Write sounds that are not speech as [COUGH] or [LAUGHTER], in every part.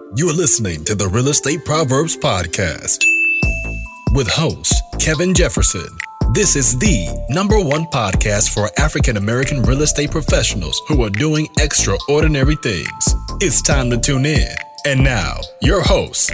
You're listening to the Real Estate Proverbs Podcast with host Kevin Jefferson. This is the number one podcast for African American real estate professionals who are doing extraordinary things. It's time to tune in. And now, your host,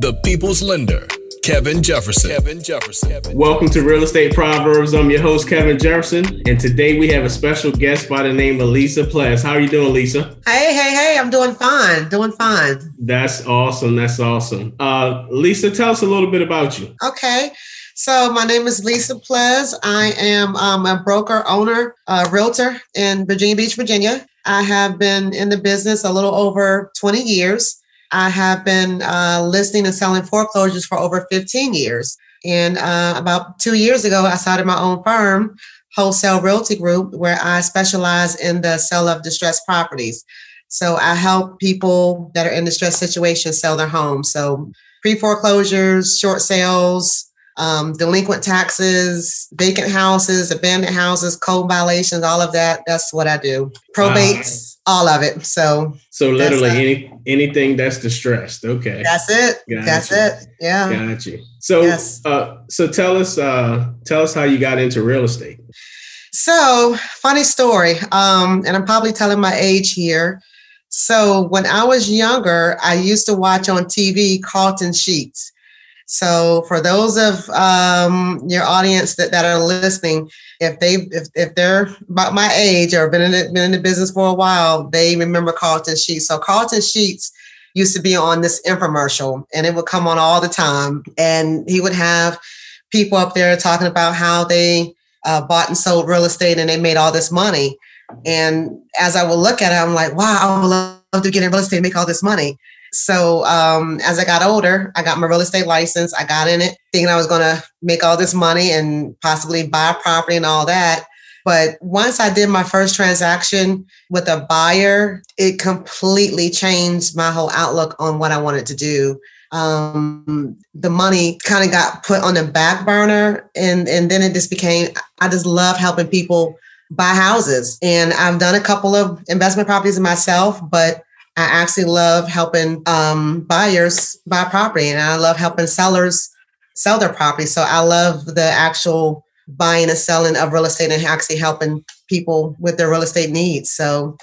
the People's Lender, Kevin Jefferson. Kevin Jefferson. Welcome to Real Estate Proverbs. I'm your host, Kevin Jefferson, and today we have a special guest by the name of Lisa Pless. How are you doing, Lisa? Hey, hey, hey, I'm doing fine. Doing fine. That's awesome. That's awesome. Uh, Lisa, tell us a little bit about you. Okay. So my name is Lisa Plez. I am um, a broker, owner, uh, realtor in Virginia Beach, Virginia. I have been in the business a little over 20 years. I have been uh, listing and selling foreclosures for over 15 years. And uh, about two years ago, I started my own firm, Wholesale Realty Group, where I specialize in the sale of distressed properties. So I help people that are in distressed situations sell their homes. So pre foreclosures, short sales, um, delinquent taxes, vacant houses, abandoned houses, code violations, all of that. That's what I do. Probates, wow. All of it. So, so literally any anything that's distressed. Okay, that's it. Got that's you. it. Yeah, got you. So, yes. uh, so tell us, uh, tell us how you got into real estate. So, funny story, um, and I'm probably telling my age here. So, when I was younger, I used to watch on TV Carleton Sheets so for those of um, your audience that, that are listening, if they if, if they're about my age or been in the, been in the business for a while, they remember Carleton Sheets. So Carleton Sheets used to be on this infomercial, and it would come on all the time, and he would have people up there talking about how they uh, bought and sold real estate and they made all this money. And as I would look at it, I'm like, wow, I would love to get in real estate and make all this money. So um, as I got older, I got my real estate license. I got in it thinking I was going to make all this money and possibly buy property and all that. But once I did my first transaction with a buyer, it completely changed my whole outlook on what I wanted to do. Um, the money kind of got put on the back burner, and and then it just became. I just love helping people buy houses, and I've done a couple of investment properties myself, but I actually love helping um, buyers buy property and I love helping sellers sell their property. So I love the actual buying and selling of real estate and actually helping people with their real estate needs. So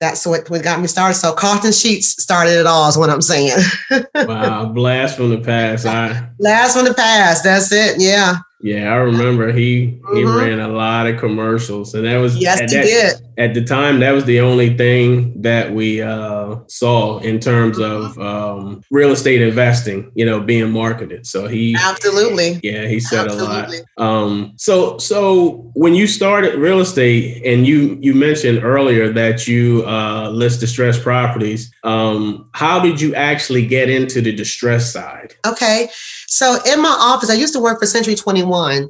that's what, what got me started. So Carleton Sheets started it all is what I'm saying. [LAUGHS] wow, blast from the past. I blast from the past. That's it. Yeah. Yeah, I remember he he mm-hmm. ran a lot of commercials, and that was yes, he that, did. At the time, that was the only thing that we uh, saw in terms of um, real estate investing. You know, being marketed. So he absolutely, yeah, he said absolutely. a lot. Um, so so when you started real estate, and you you mentioned earlier that you uh, list distressed properties, um, how did you actually get into the distress side? Okay, so in my office, I used to work for Century Twenty One.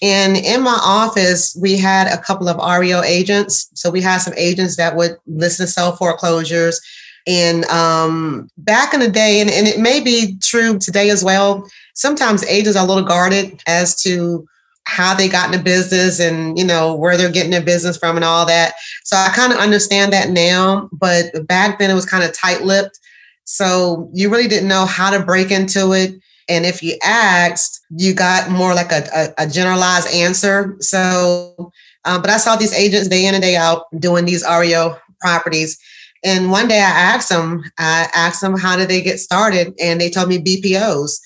And in my office, we had a couple of REO agents. So we had some agents that would listen to sell foreclosures. And um, back in the day, and, and it may be true today as well, sometimes agents are a little guarded as to how they got into business and you know where they're getting their business from and all that so i kind of understand that now but back then it was kind of tight-lipped so you really didn't know how to break into it and if you asked, you got more like a, a, a generalized answer. So, um, but I saw these agents day in and day out doing these REO properties. And one day I asked them, I asked them, how did they get started? And they told me BPOs.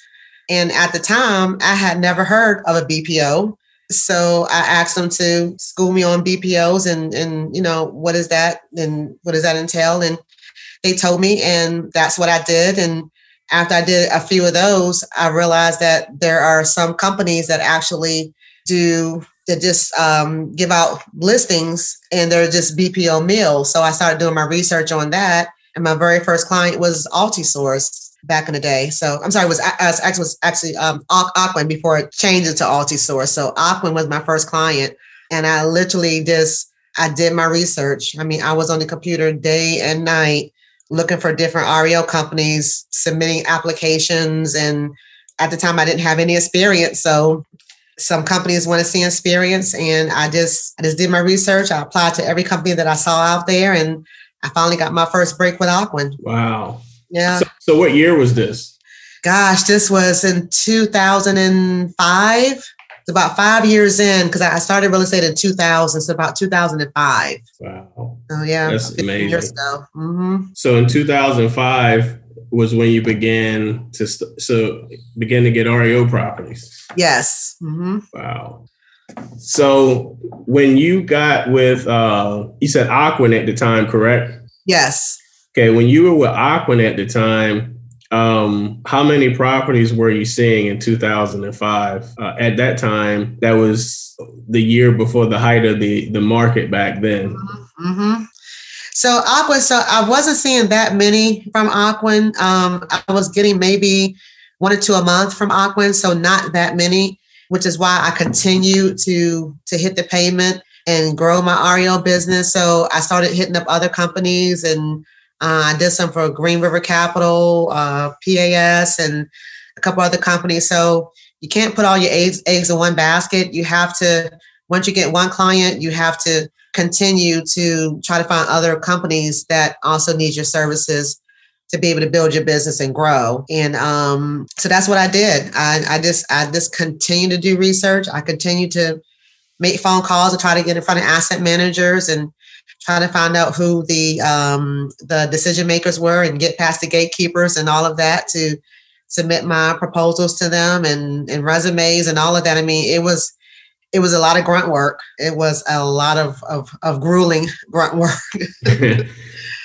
And at the time, I had never heard of a BPO. So I asked them to school me on BPOs and, and, you know, what is that? And what does that entail? And they told me, and that's what I did. And after I did a few of those, I realized that there are some companies that actually do that just um, give out listings and they're just BPO mills. So I started doing my research on that. And my very first client was Altisource back in the day. So I'm sorry, it was, it was actually um, Ocwen before it changed to Altisource. So Ocwen was my first client. And I literally just, I did my research. I mean, I was on the computer day and night looking for different REO companies, submitting applications. And at the time, I didn't have any experience. So some companies want to see experience. And I just, I just did my research. I applied to every company that I saw out there. And I finally got my first break with Ocwen. Wow. Yeah. So, so what year was this? Gosh, this was in 2005. It's about five years in because I started real estate in 2000. So about 2005. Wow. Oh yeah, That's amazing. years ago. hmm So in 2005 was when you began to st- so begin to get REO properties. Yes. hmm Wow. So when you got with uh you said Ocwen at the time, correct? Yes. Okay, when you were with Ocwen at the time, um, how many properties were you seeing in 2005? Uh, at that time, that was the year before the height of the the market back then. hmm So Ocwen, so I wasn't seeing that many from Ocwen. Um, I was getting maybe one or two a month from Ocwen, so not that many, which is why I continue to to hit the payment and grow my REO business. So I started hitting up other companies and uh, I did some for Green River Capital, uh, PAS, and a couple other companies. So you can't put all your eggs, eggs in one basket. You have to, once you get one client, you have to continue to try to find other companies that also need your services to be able to build your business and grow. And um, so that's what I did. I, I just I just continue to do research. I continue to make phone calls and try to get in front of asset managers and try to find out who the um, the decision makers were and get past the gatekeepers and all of that to submit my proposals to them and, and resumes and all of that. I mean, it was it was a lot of grunt work. It was a lot of of, of grueling [LAUGHS] grunt work. [LAUGHS]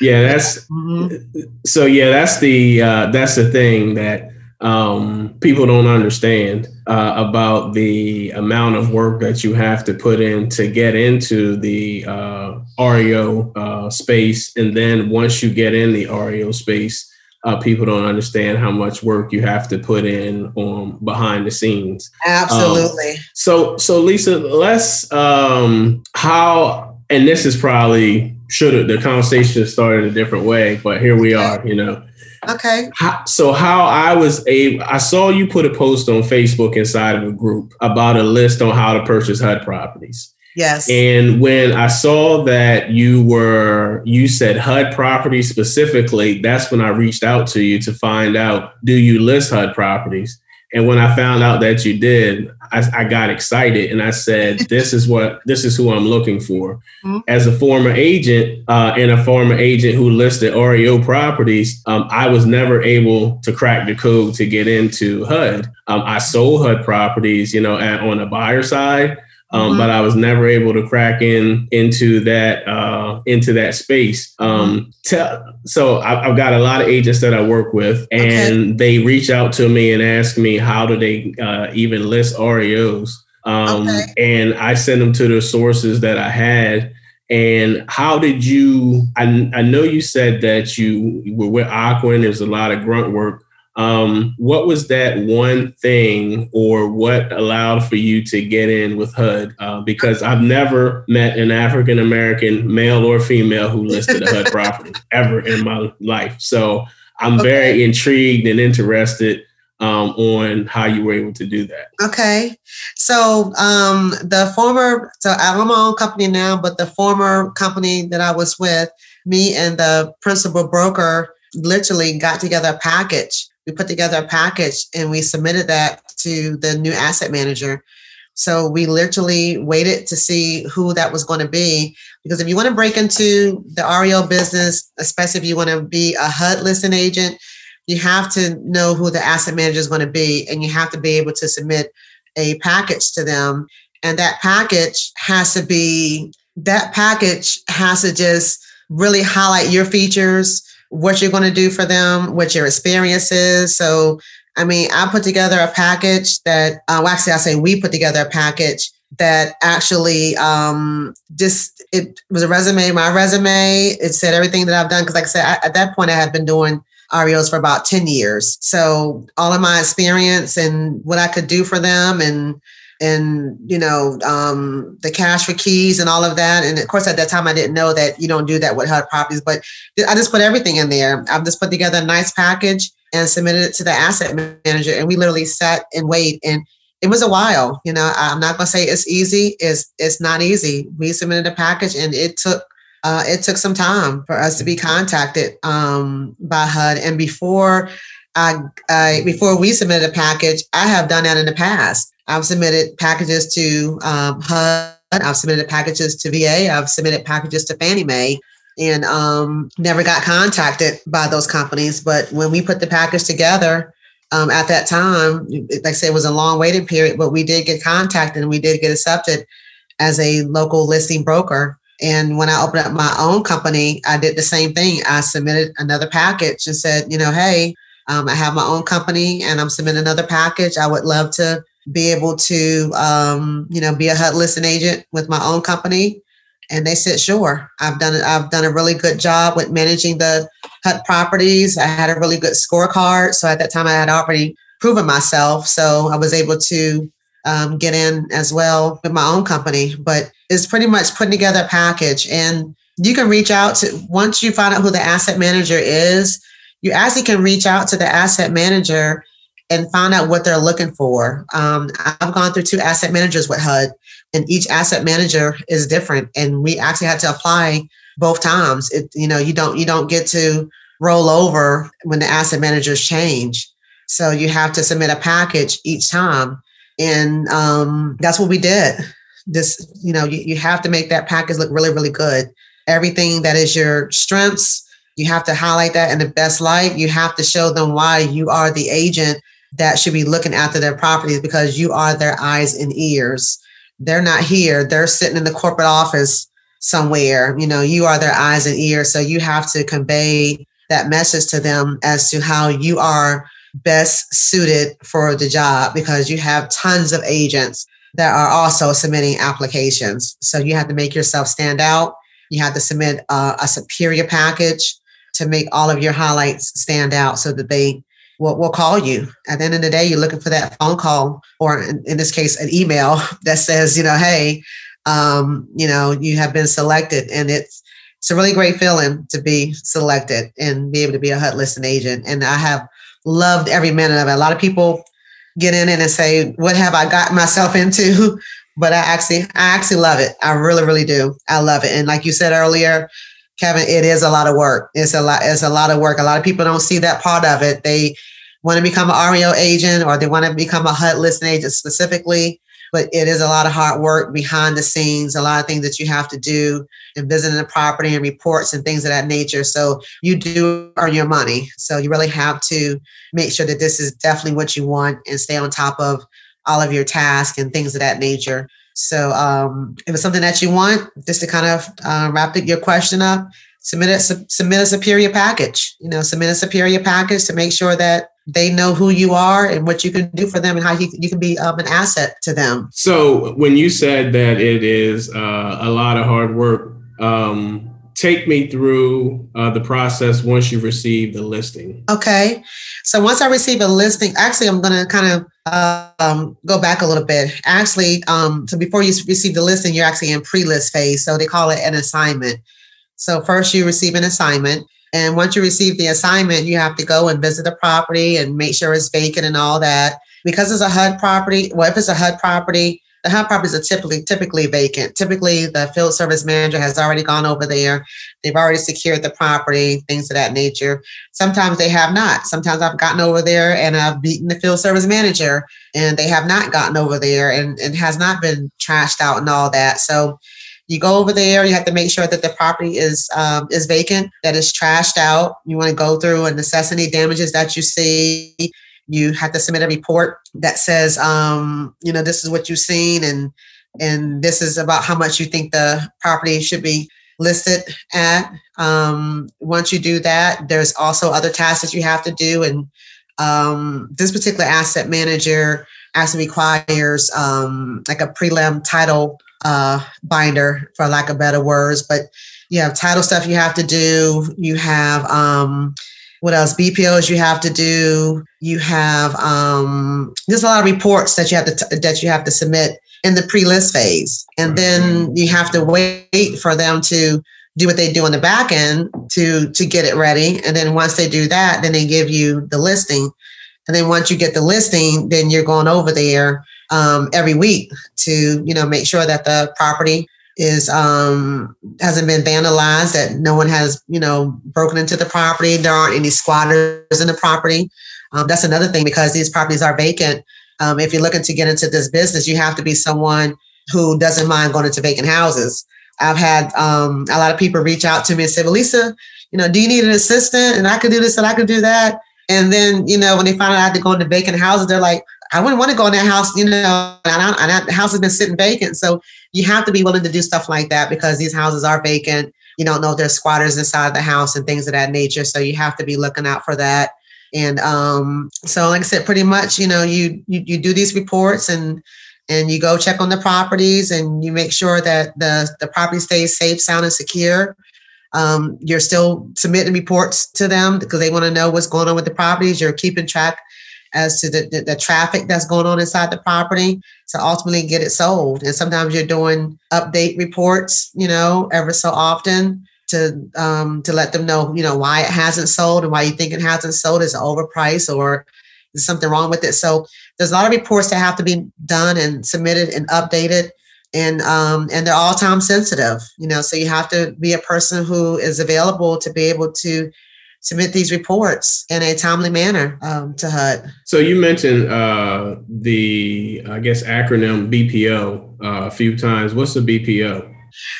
yeah, that's [LAUGHS] Mhm. so yeah, that's the uh, that's the thing that um, people don't understand uh, about the amount of work that you have to put in to get into the uh, REO uh, space, and then once you get in the REO space, uh, people don't understand how much work you have to put in on behind the scenes. Absolutely. So, so Lisa, let's um, how, and this is probably should have the conversation started a different way, but here we are. You know, okay. how, so how I was able, I saw you put a post on Facebook inside of a group about a list on how to purchase HUD properties. Yes. And when I saw that you were, you said HUD properties specifically, that's when I reached out to you to find out do you list HUD properties? And when I found out that you did, I, I got excited and I said, [LAUGHS] "This is what this is who I'm looking for." Mhm. As a former agent uh, and a former agent who listed REO properties, um, I was never able to crack the code to get into HUD. Um, I sold HUD properties, you know, at, on the buyer side, um, Mhm. but I was never able to crack in into that uh, into that space. Um, tell, so I, I've got a lot of agents that I work with, and they reach out to me and ask me how do they uh, even list REOs, um, Okay. and I send them to the sources that I had. And how did you? I, I know you said that you were with Ocwen. There's a lot of grunt work. Um, what was that one thing or what allowed for you to get in with HUD? Uh, because I've never met an African American male or female who listed a HUD [LAUGHS] property ever in my life. So I'm very intrigued and interested um, on how you were able to do that. Okay. So um the former so I own my own company now, but the former company that I was with, me and the principal broker literally got together a package. We put together a package and we submitted that to the new asset manager. So we literally waited to see who that was going to be. Because if you want to break into the REO business, especially if you want to be a HUD listing agent, you have to know who the asset manager is going to be and you have to be able to submit a package to them. And that package has to be, that package has to just really highlight your features, what you're going to do for them, what your experience is. So, I mean, I put together a package that, uh, well, actually, I say we put together a package that actually um, just, it was a resume, my resume. It said everything that I've done. Cause like I said, I, at that point, I had been doing REOs for about 10 years. So all of my experience and what I could do for them and and you know um, the cash for keys and all of that and of course at that time i didn't know that you don't do that with hud properties but i just put everything in there i've just put together a nice package and submitted it to the asset manager and we literally sat and wait and it was a while you know i'm not to say it's easy it's it's not easy we submitted a package and it took uh, it took some time for us to be contacted um, by HUD. And before I, I, before we submitted a package, I have done that in the past. I've submitted packages to um, HUD. I've submitted packages to VA. I've submitted packages to Fannie Mae and um, never got contacted by those companies. But when we put the package together, um, at that time, like I said, it was a long waiting period, but we did get contacted and we did get accepted as a local listing broker. And when I opened up my own company, I did the same thing. I submitted another package and said, you know, hey, um, I have my own company and I'm submitting another package. I would love to be able to, um, you know, be a HUD listing agent with my own company. And they said, sure. I've done it. I've done a really good job with managing the HUD properties. I had a really good scorecard. So at that time, I had already proven myself. So I was able to um, get in as well with my own company. But it's pretty much putting together a package. And you can reach out to, once you find out who the asset manager is, you actually can reach out to the asset manager and find out what they're looking for. Um, I've gone through two asset managers with HUD, and each asset manager is different. And we actually had to apply both times. It, you know, you don't you don't get to roll over when the asset managers change. So you have to submit a package each time, and um, that's what we did. This, you know, you, you have to make that package look really, really good. Everything that is your strengths, you have to highlight that in the best light. You have to show them why you are the agent that should be looking after their properties because you are their eyes and ears. They're not here. They're sitting in the corporate office somewhere. You know, you are their eyes and ears. So you have to convey that message to them as to how you are best suited for the job because you have tons of agents that are also submitting applications. So you have to make yourself stand out. You have to submit uh, a superior package to make all of your highlights stand out so that they will, will call you. At the end of the day, you're looking for that phone call, or in, in this case, an email [LAUGHS] that says, you know, hey, um, you know, you have been selected. And it's it's a really great feeling to be selected and be able to be a HUD listing agent. And I have loved every minute of it. A lot of people get in and say, "What have I got myself into?" [LAUGHS] But I actually, I actually love it. I really, really do. I love it. And like you said earlier, Kevin, it is a lot of work. It's a lot. It's a lot of work. A lot of people don't see that part of it. They want to become an REO agent or they want to become a HUD listing agent specifically but it is a lot of hard work behind the scenes, a lot of things that you have to do and visiting the property and reports and things of that nature. So you do earn your money. So you really have to make sure that this is definitely what you want and stay on top of all of your tasks and things of that nature. So um, if it's something that you want, just to kind of uh, wrap your question up, submit a, submit a superior package. You know, submit a superior package to make sure that they know who you are and what you can do for them and how you, you can be um, an asset to them. So when you said that it is uh, a lot of hard work, um, take me through uh, the process once you receive the listing. Okay. So once I receive a listing, actually, I'm going to kind of um, go back a little bit. Actually, um, so before you receive the listing, you're actually in pre-list phase. So they call it an assignment. So first you receive an assignment. And once you receive the assignment, you have to go and visit the property and make sure it's vacant and all that. Because it's a HUD property, well, if it's a HUD property, the HUD properties are typically typically vacant. Typically, the field service manager has already gone over there. They've already secured the property, things of that nature. Sometimes they have not. Sometimes I've gotten over there and I've beaten the field service manager, and they have not gotten over there and, and has not been trashed out and all that. So you go over there. You have to make sure that the property is um, is vacant, that is trashed out. You want to go through and assess any damages that you see. You have to submit a report that says, um, you know, this is what you've seen, and and this is about how much you think the property should be listed at. Um, once you do that, there's also other tasks that you have to do, and um, this particular asset manager actually requires um, like a prelim title uh, binder, for lack of better words. But you have title stuff you have to do. You have um, what else? BPOs you have to do. You have um, there's a lot of reports that you have to t- that you have to submit in the pre-list phase, and then you have to wait for them to do what they do on the back end to to get it ready. And then once they do that, then they give you the listing. And then once you get the listing, then you're going over there um, every week to you know make sure that the property is um hasn't been vandalized, that no one has, you know, broken into the property. There aren't any squatters in the property. Um, that's another thing because these properties are vacant. Um, if you're looking to get into this business, you have to be someone who doesn't mind going into vacant houses. I've had um, a lot of people reach out to me and say, well, Lisa, you know, do you need an assistant? And I could do this and I could do that. And then, you know, when they find out I have to go into vacant houses, they're like, I wouldn't want to go in that house, you know, and, I, and that house has been sitting vacant. So you have to be willing to do stuff like that because these houses are vacant. You don't know if there's squatters inside the house and things of that nature. So you have to be looking out for that. And um, so, like I said, pretty much, you know, you, you you do these reports and and you go check on the properties and you make sure that the the property stays safe, sound, and secure. Um, you're still submitting reports to them because they want to know what's going on with the properties. You're keeping track as to the, the, the, traffic that's going on inside the property to ultimately get it sold. And sometimes you're doing update reports, you know, ever so often to um, to let them know, you know, why it hasn't sold and why you think it hasn't sold. Is overpriced or is something wrong with it? So there's a lot of reports that have to be done and submitted and updated and um, and they're all time sensitive you know so you have to be a person who is available to be able to submit these reports in a timely manner um, to HUD. So you mentioned uh, the, I guess, acronym BPO uh, a few times. What's the BPO?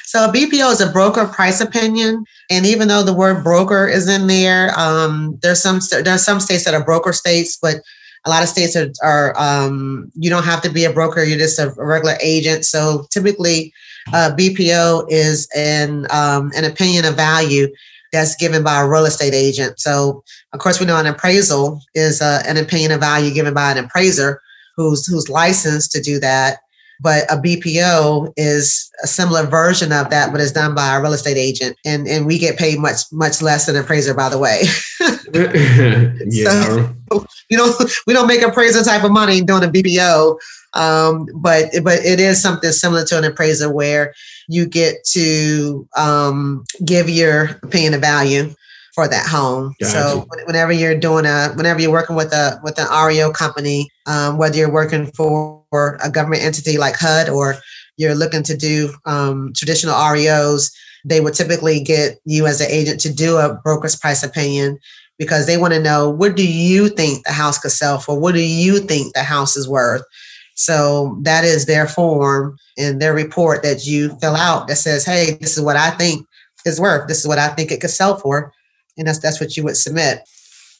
So BPO is a broker price opinion, and even though the word broker is in there, um, there's some there's some states that are broker states, but a lot of states are, are um, you don't have to be a broker; you're just a regular agent. So typically, uh, BPO is an um, an opinion of value that's given by a real estate agent. So, of course, we know an appraisal is uh, an opinion of value given by an appraiser who's who's licensed to do that. But a BPO is a similar version of that, but it's done by a real estate agent, and and we get paid much much less than an appraiser, by the way. [LAUGHS] [LAUGHS] yeah, so, [LAUGHS] you know, we don't make appraiser type of money doing a BPO. Um, but but it is something similar to an appraiser where you get to um, give your opinion of value for that home. Gotcha. So whenever you're doing a, whenever you're working with a with an REO company, um, whether you're working for a government entity like HUD or you're looking to do um, traditional REOs, they would typically get you as an agent to do a broker's price opinion because they want to know what do you think the house could sell for? What do you think the house is worth? So that is their form and their report that you fill out that says, hey, this is what I think is worth. This is what I think it could sell for. And that's that's what you would submit.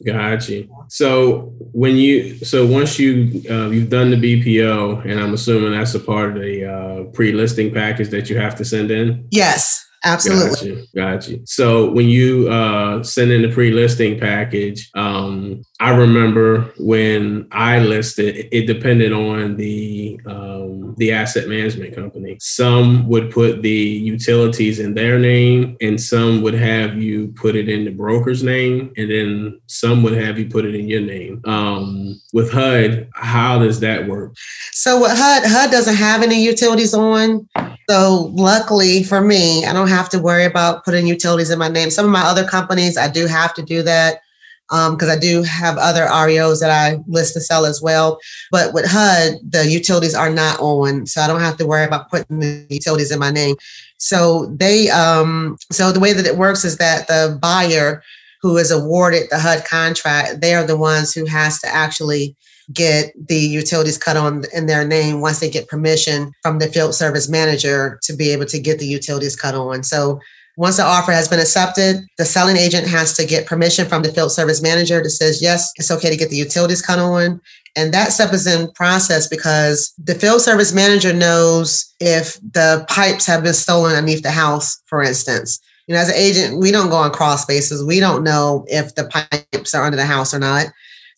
Gotcha. So when you so once you uh, you've done the BPO, and I'm assuming that's a part of the uh, pre-listing package that you have to send in. Yes. Absolutely. Got you. So when you uh, send in the pre-listing package, um, I remember when I listed, it depended on the um, the asset management company. Some would put the utilities in their name, and some would have you put it in the broker's name, and then some would have you put it in your name. Um, with HUD, how does that work? So with HUD, HUD doesn't have any utilities on. So luckily for me, I don't have to worry about putting utilities in my name. Some of my other companies, I do have to do that because um, I do have other REOs that I list to sell as well. But with HUD, the utilities are not on, so I don't have to worry about putting the utilities in my name. So they, um, so the way that it works is that the buyer who is awarded the HUD contract, they are the ones who has to actually get the utilities cut on in their name once they get permission from the field service manager to be able to get the utilities cut on. So once the offer has been accepted, the selling agent has to get permission from the field service manager that says, yes, it's okay to get the utilities cut on. And that step is in process because the field service manager knows if the pipes have been stolen underneath the house, for instance. You know, as an agent, we don't go on crawl spaces. We don't know if the pipes are under the house or not.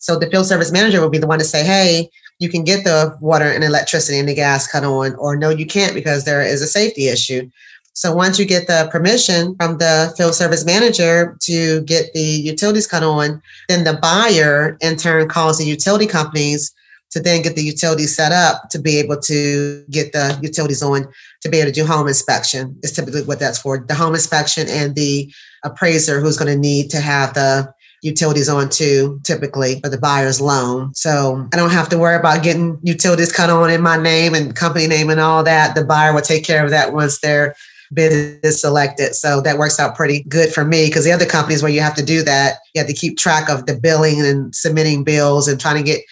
So the field service manager will be the one to say, hey, you can get the water and electricity and the gas cut on, or no, you can't because there is a safety issue. So once you get the permission from the field service manager to get the utilities cut on, then the buyer in turn calls the utility companies to then get the utilities set up to be able to get the utilities on to be able to do home inspection is typically what that's for the home inspection and the appraiser who's going to need to have the utilities on too, typically for the buyer's loan. So I don't have to worry about getting utilities cut on in my name and company name and all that. The buyer will take care of that once their bid is selected. So that works out pretty good for me because the other companies where you have to do that, you have to keep track of the billing and submitting bills and trying to get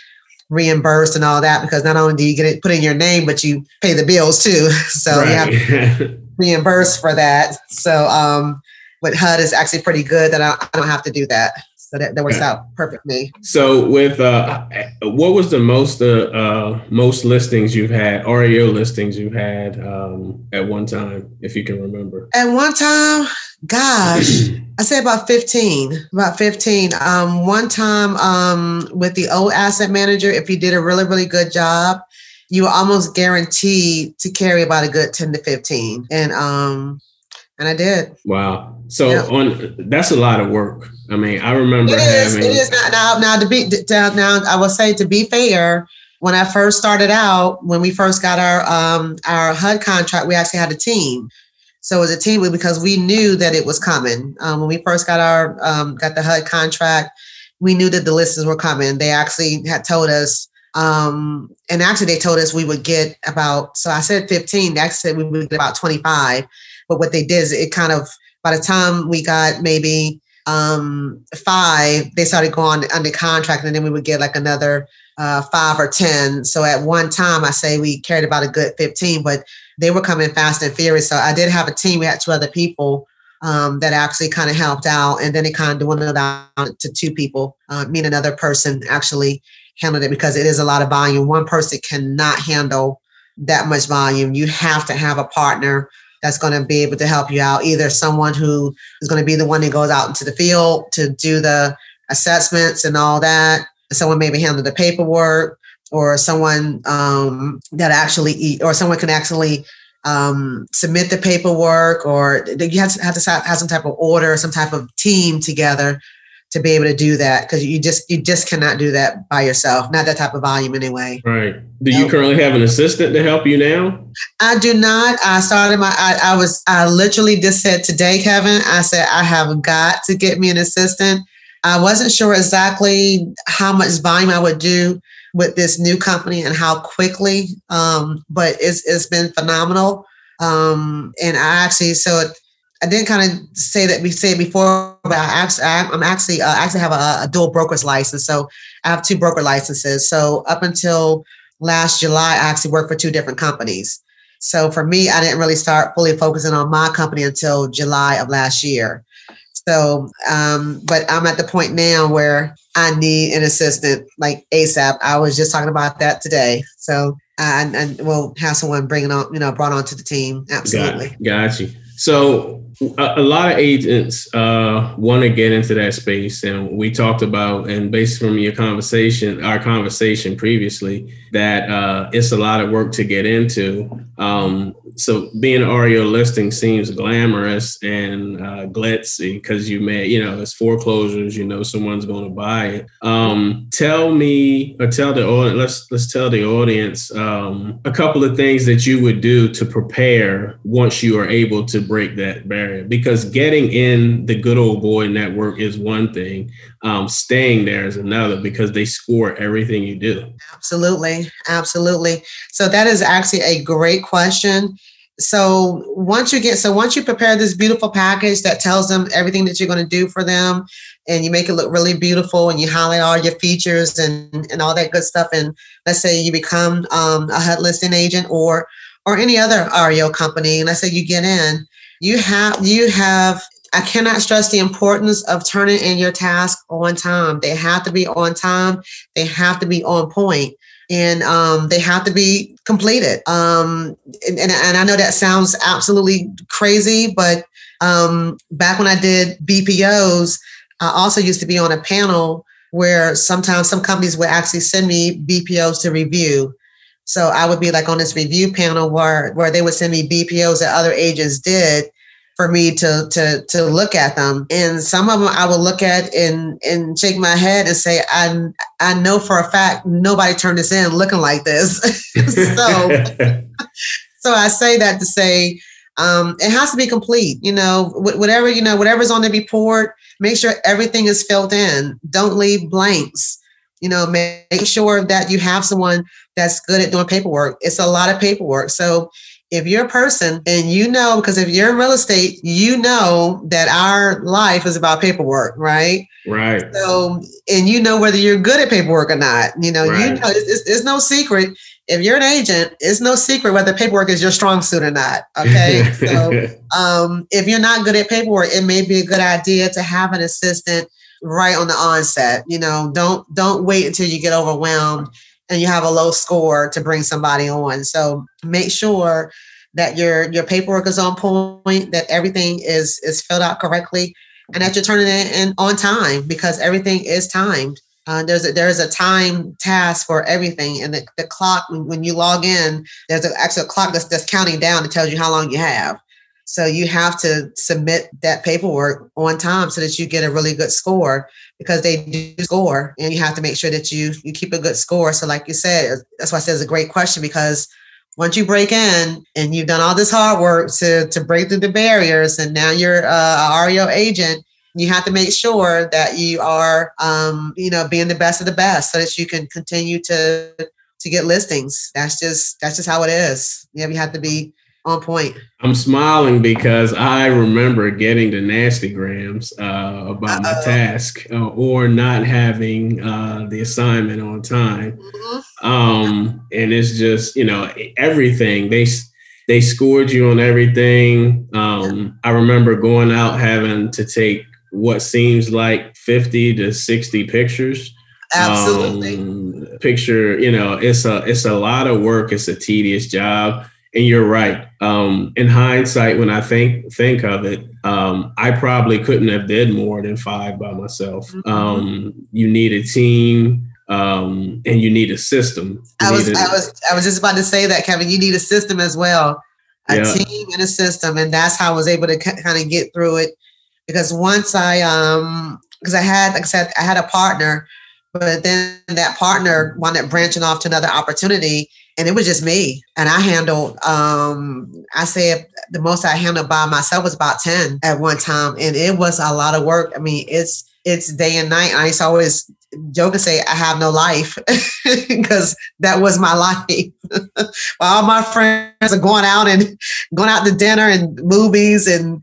reimbursed and all that because not only do you get it put in your name, but you pay the bills too. [LAUGHS] So right. you have to [LAUGHS] reimburse for that. So um, with HUD is actually pretty good that I, I don't have to do that. So that, that works out perfectly. So with uh, what was the most uh, uh, most listings you've had, REO listings you've had um, at one time, if you can remember? At one time, gosh, I say about 15, about 15. Um, one time um, with the old asset manager, if you did a really, really good job, you were almost guaranteed to carry about a good 10 to 15. And um, and I did. Wow. So yeah. on that's a lot of work. I mean, I remember it is, having, it is not now now to be now I will say to be fair, when I first started out, when we first got our um our HUD contract, we actually had a team. So it was a team because we knew that it was coming. Um, when we first got our um, got the HUD contract, we knew that the listings were coming. They actually had told us, um, and actually they told us we would get about. So I said 15. They actually said we would get about 25. But what they did is it kind of by the time we got maybe um, five, they started going under contract, and then we would get like another uh, five or ten. So at one time, I say we carried about a good fifteen, but they were coming fast and furious. So I did have a team. We had two other people um, that actually kind of helped out, and then it kind of dwindled down to two people. Uh, me and another person actually handled it because it is a lot of volume. One person cannot handle that much volume. You have to have a partner that's going to be able to help you out. Either someone who is going to be the one that goes out into the field to do the assessments and all that. Someone maybe handle the paperwork, or someone um, that actually, or someone can actually um, submit the paperwork, or you have to have to have some type of order, some type of team together to be able to do that because you just you just cannot do that by yourself not that type of volume anyway. Right. Do you currently have an assistant to help you now? I do not. I started my I, I was i literally just said today kevin i said i have got to get me an assistant. I wasn't sure exactly how much volume i would do with this new company and how quickly um, but it's, it's been phenomenal. Um, and i actually so it, I didn't kind of say that we said before, but I actually, I'm actually, uh, actually have a, a, dual broker's license. So I have two broker licenses. So up until last July, I actually worked for two different companies. So for me, I didn't really start fully focusing on my company until July of last year. So, um, but I'm at the point now where I need an assistant like ASAP. I was just talking about that today. So, and, and we'll have someone bringing on, you know, brought onto the team. Absolutely. Got, got you. So a, a lot of agents uh, want to get into that space, and we talked about, and based from your conversation, our conversation previously, that uh, it's a lot of work to get into. Um, so being an REO listing seems glamorous and uh, glitzy because you may, you know, it's foreclosures. You know, someone's going to buy it. Um, tell me, or tell the audience. Let's let's tell the audience um, a couple of things that you would do to prepare once you are able to break that barrier. Because getting in the good old boy network is one thing. Um, staying there is another because they score everything you do. Absolutely, absolutely. So that is actually a great question so once you get so once you prepare this beautiful package that tells them everything that you're going to do for them and you make it look really beautiful and you highlight all your features and and all that good stuff and let's say you become um, a HUD listing agent or or any other REO company and let's say you get in you have you have I cannot stress the importance of turning in your task on time. They have to be on time. They have to be on point and um, they have to be completed. Um, and, and, and, I know that sounds absolutely crazy, but um, back when I did BPOs, I also used to be on a panel where sometimes some companies would actually send me BPOs to review. So I would be like on this review panel where, where they would send me BPOs that other agents did for me to to to look at them. And some of them I would look at and and shake my head and say, I I know for a fact nobody turned this in looking like this. [LAUGHS] so [LAUGHS] so I say that to say um, it has to be complete. You know, whatever you know, whatever's on the report, make sure everything is filled in. Don't leave blanks. You know, make, sure that you have someone that's good at doing paperwork. It's a lot of paperwork. So if you're a person and you know, because if you're in real estate, you know that our life is about paperwork, right? Right. So, and you know whether you're good at paperwork or not. You know, right. you know, it's, it's, it's, no secret. If you're an agent, it's no secret whether paperwork is your strong suit or not. Okay. [LAUGHS] so, um, if you're not good at paperwork, it may be a good idea to have an assistant right on the onset. You know, don't don't wait until you get overwhelmed and you have a low score to bring somebody on. So make sure that your your paperwork is on point, that everything is is filled out correctly, and that you're turning it in on time because everything is timed. Uh, there's a, there's a time task for everything, and the, the clock when, you log in, there's an actual clock that's, that's counting down that tells you how long you have. So you have to submit that paperwork on time so that you get a really good score because they do score and you have to make sure that you you keep a good score. So like you said, that's why I said it's a great question because once you break in and you've done all this hard work to to break through the barriers and now you're uh, a REO agent, you have to make sure that you are um, you know being the best of the best so that you can continue to to get listings. That's just that's just how it is. You have to be on point. I'm smiling because I remember getting the nasty grams uh, about Uh-oh. my task uh, or not having uh, the assignment on time. Mm-hmm. Um, and it's just, you know, everything they they scored you on everything. Um, I remember going out having to take what seems like 50 to 60 pictures. Absolutely. Um, picture, you know, it's a it's a lot of work. It's a tedious job and you're right. Um, in hindsight, when I think think of it, um, I probably couldn't have did more than five by myself. Mm-hmm. Um, you need a team, um, and you need a system. You I was, a, I was, I was just about to say that, Kevin. You need a system as well, a yeah. team and a system, and that's how I was able to kind of get through it. Because once I, um, because I had, like I said, I had a partner, but then that partner wound up branching off to another opportunity and it was just me. And i handled um i said the most i handled by myself was about 10 at one time. And it was a lot of work. I mean it's it's day and night. I used to always joke and say i have no life [LAUGHS] because that was my life. [LAUGHS] While all my friends are going out and going out to dinner and movies and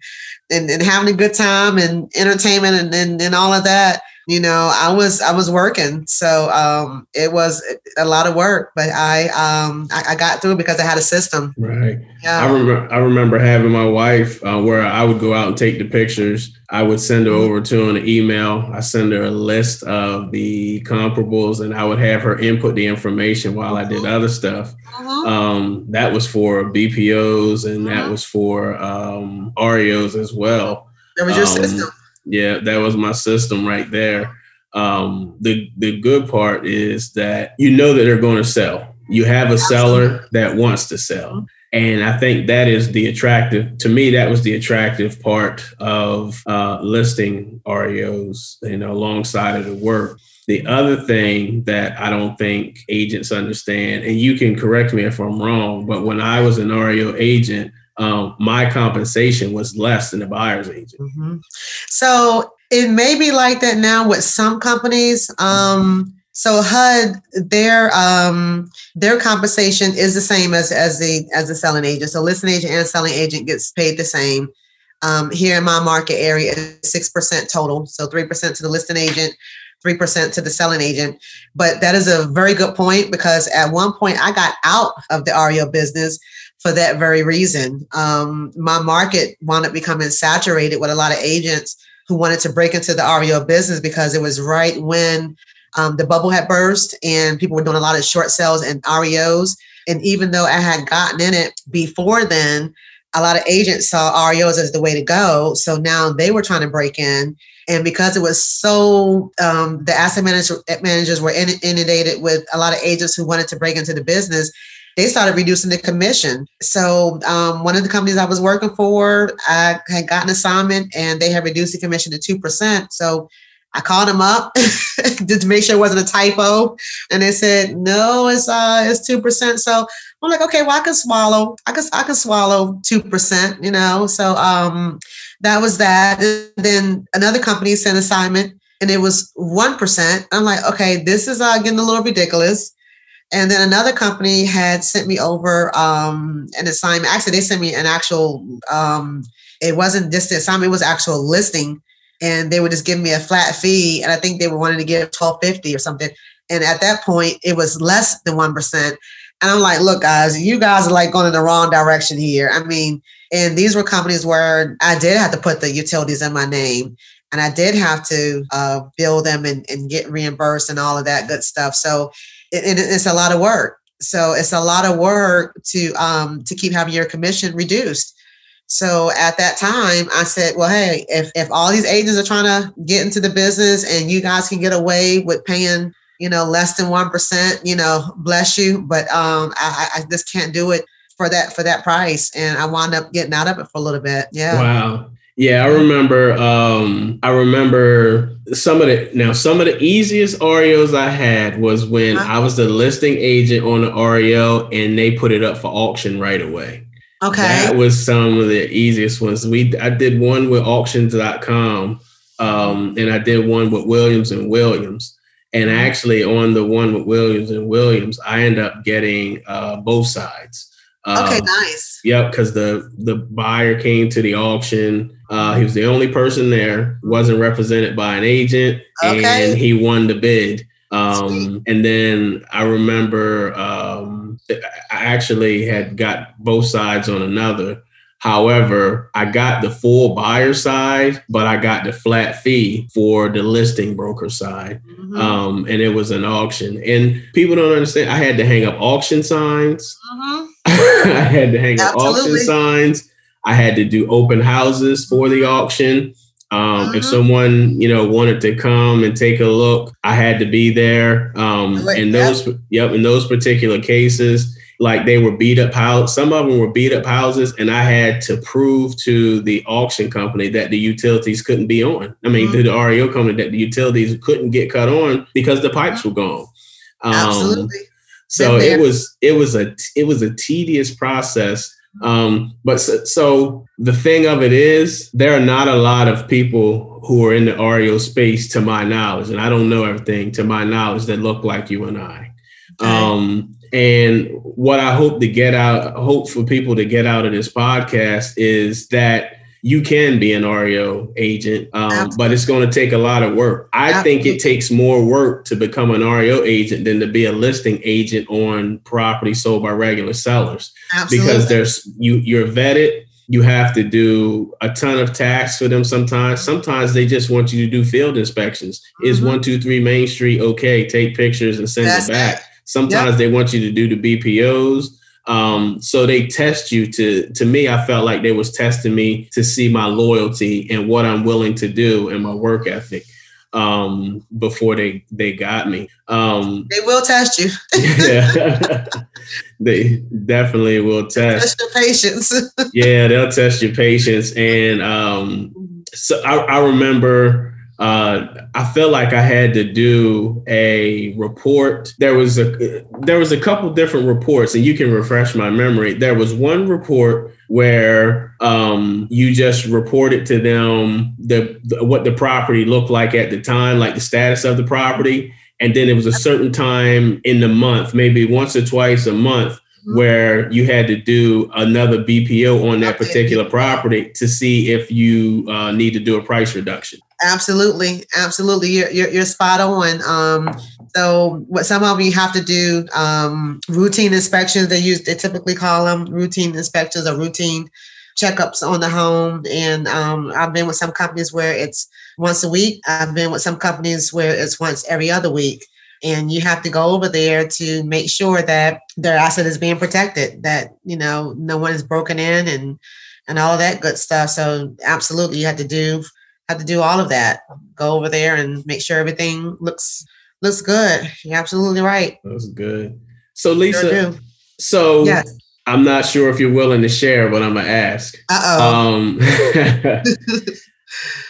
and, and having a good time and entertainment and, and, and all of that you know i was i was working so um it was a lot of work but i um i, I got through because i had a system right yeah i remember i remember having my wife uh, where i would go out and take the pictures i would send her mm-hmm. over to an email i send her a list of the comparables and i would have her input the information while i did mm-hmm. other stuff uh-huh. um that was for bpos and uh-huh. that was for um reos as well that was your um, system yeah, that was my system right there. Um, the the good part is that you know that they're going to sell. You have a seller that wants to sell. And I think that is the attractive to me. That was the attractive part of uh, listing REOs, you know, alongside of the work. The other thing that I don't think agents understand, and you can correct me if I'm wrong, but when I was an REO agent, um, my compensation was less than the buyer's agent. Mm-hmm. So it may be like that now with some companies. Um, so HUD, their um, their compensation is the same as as the as the selling agent. So listing agent and selling agent gets paid the same. Um, here in my market area, six percent total. So three percent to the listing agent, three percent to the selling agent. But that is a very good point because at one point I got out of the REO business for that very reason. Um, my market wound up becoming saturated with a lot of agents who wanted to break into the REO business because it was right when um, the bubble had burst and people were doing a lot of short sales and REOs. And even though I had gotten in it before then, a lot of agents saw REOs as the way to go. So now they were trying to break in. And because it was so, um, the asset manager, managers were inundated with a lot of agents who wanted to break into the business they started reducing the commission. So um, one of the companies I was working for, I had gotten an assignment and they had reduced the commission to 2%. So I called them up [LAUGHS] to make sure it wasn't a typo. And they said, no, it's uh it's two percent. So I'm like, okay, well, I can swallow. I can I can swallow two percent, you know. So um that was that. And then another company sent assignment and it was one percent. I'm like, okay, this is uh, getting a little ridiculous. And then another company had sent me over um, an assignment. Actually, they sent me an actual. Um, it wasn't just the assignment; it was actual listing, and they would just give me a flat fee. And I think they were wanting to give twelve fifty or something. And at that point, it was less than one percent. And I'm like, look, guys, you guys are like going in the wrong direction here. I mean, and these were companies where I did have to put the utilities in my name and I did have to uh, bill them and, and get reimbursed and all of that good stuff. So it, it, it's a lot of work. So it's a lot of work to um, to keep having your commission reduced. So at that time, I said, well, hey, if, if all these agents are trying to get into the business and you guys can get away with paying, you know, less than 1%, you know, bless you. But um, I, I just can't do it for that, for that price. And I wound up getting out of it for a little bit. Yeah. Wow. Yeah, I remember. Um, I remember some of the now some of the easiest REOs I had was when uh-huh. I was the listing agent on the REO and they put it up for auction right away. Okay, that was some of the easiest ones. We I did one with auctions.com, um, and I did one with Williams and Williams. And mm-hmm. actually, on the one with Williams and Williams, I end up getting uh, both sides. Okay, um, nice. Yep, because the the buyer came to the auction uh, he was the only person there, wasn't represented by an agent, okay. and he won the bid. Um, and then I remember um, I actually had got both sides on another. However, I got the full buyer side, but I got the flat fee for the listing broker side. Mm-hmm. Um, and it was an auction. And people don't understand. I had to hang up auction signs. Mm-hmm. [LAUGHS] I had to hang up auction signs. I had to do open houses for the auction. Um, If uh-huh. someone you know wanted to come and take a look, I had to be there. Um, in those, yep, in those particular cases, like they were beat up house. Some of them were beat up houses, and I had to prove to the auction company that the utilities couldn't be on. I mean, mm-hmm. to the REO company that the utilities couldn't get cut on because the pipes were gone. Um, Absolutely. So it was it was a it was a tedious process um, but so, so, the thing of it is, there are not a lot of people who are in the REO space, to my knowledge, and I don't know everything to my knowledge that look like you and I. Okay. Um, and what I hope to get out, hope for people to get out of this podcast is that you can be an REO agent, um, but it's going to take a lot of work. I Absolutely. think it takes more work to become an REO agent than to be a listing agent on property sold by regular sellers. Absolutely. Because there's you you're vetted. You have to do a ton of tax for them sometimes. Sometimes they just want you to do field inspections. Mm-hmm. Is one, two, three Main Street okay? Take pictures and send That's it back. It. Sometimes yep. they want you to do the BPOs. Um, so they test you to to me, I felt like they was testing me to see my loyalty and what I'm willing to do and my work ethic um, before they they got me. Um, they will test you. yeah, [LAUGHS] [LAUGHS] [LAUGHS] they definitely will test. test your patience. yeah, they'll test your patience, and um, so I, I remember uh, I felt like I had to do a report. There was a there was a couple different reports, and you can refresh my memory. There was one report where um, you just reported to them the, the what the property looked like at the time, like the status of the property, and then it was a certain time in the month, maybe once or twice a month, Mm-hmm. where you had to do another BPO on that particular property to see if you uh, need to do a price reduction. Absolutely, absolutely. You're, you're, you're spot on. Um, so what some of you have to do um, routine inspections. They use they typically call them routine inspections or routine checkups on the home. And um, I've been with some companies where it's once a week. I've been with some companies where it's once every other week and you have to go over there to make sure that their asset is being protected that you know no one is broken in and and all that good stuff so absolutely you have to do have to do all of that. Go over there and make sure everything looks looks good. You're absolutely right. That's good. So lisa sure so yes. i'm not sure if you're willing to share but i'm gonna ask. Uh-oh. um [LAUGHS] [LAUGHS]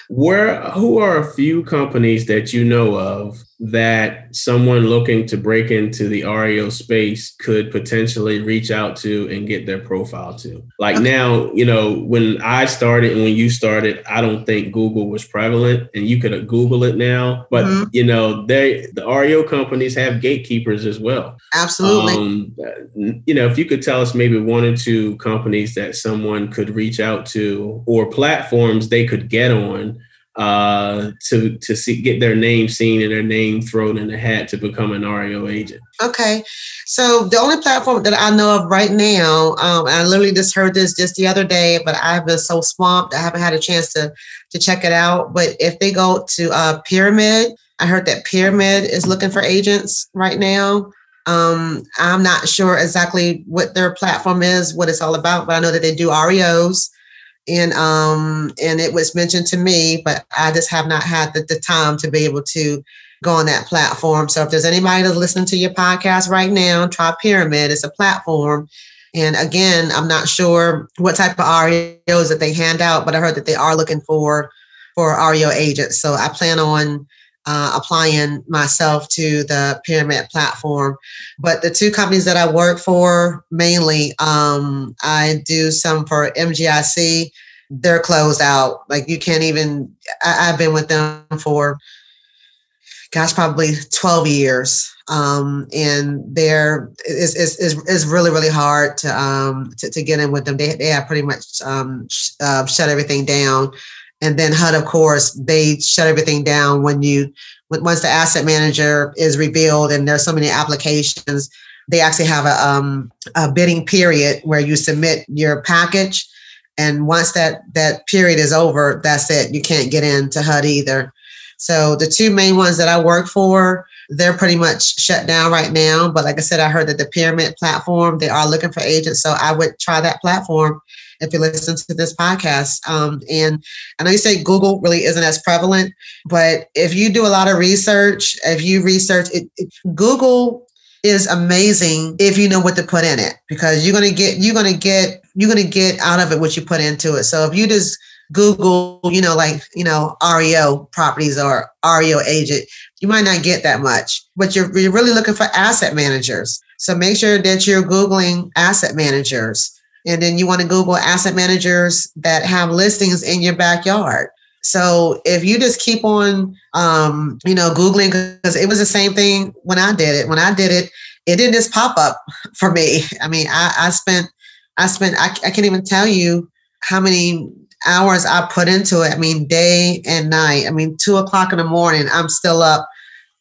Where who are a few companies that you know of that someone looking to break into the REO space could potentially reach out to and get their profile to? Like now, you know, when I started and when you started, I don't think Google was prevalent and you could Google it now, but mm-hmm. you know, they the REO companies have gatekeepers as well. Absolutely. Um, you know, if you could tell us maybe one or two companies that someone could reach out to or platforms they could get on uh, to to see, get their name seen and their name thrown in the hat to become an REO agent. Okay, so the only platform that I know of right now, um, I literally just heard this just the other day, but I've been so swamped I haven't had a chance to to check it out. But if they go to uh, Pyramid, I heard that Pyramid is looking for agents right now. Um, I'm not sure exactly what their platform is, what it's all about, but I know that they do REOs and um and it was mentioned to me but i just have not had the, the time to be able to go on that platform. So if there's anybody that's listening to your podcast right now try pyramid. It's a platform. And again i'm not sure what type of reos that they hand out but i heard that they are looking for for reo agents. So i plan on uh, applying myself to the pyramid platform. But the two companies that I work for mainly, um, I do some for MGIC. They're closed out. Like you can't even. I, have been with them for, gosh, probably twelve years. Um, and they're is is is really really hard to um to, to get in with them. They they have pretty much um sh- uh, shut everything down. And then HUD, of course, they shut everything down when you once the asset manager is revealed and there's so many applications. They actually have a, um, a bidding period where you submit your package, and once that that period is over, that's it. You can't get into HUD either. So the two main ones that I work for, they're pretty much shut down right now. But like I said, I heard that the Pyramid platform, they are looking for agents. So I would try that platform if you listen to this podcast. Um, and I know you say Google really isn't as prevalent, but if you do a lot of research, if you research it, it Google is amazing if you know what to put in it because you're gonna get you're gonna get you're gonna get out of it what you put into it. So if you just Google, you know, like, you know, REO properties or REO agent, you might not get that much, but you're, you're really looking for asset managers. So make sure that you're Googling asset managers. And then you want to Google asset managers that have listings in your backyard. So if you just keep on, um, you know, Googling, because it was the same thing when I did it. When I did it, it didn't just pop up [LAUGHS] for me. I mean, I, I spent, I spent, I, I can't even tell you how many hours I put into it. I mean, day and night. I mean, two o'clock in the morning, I'm still up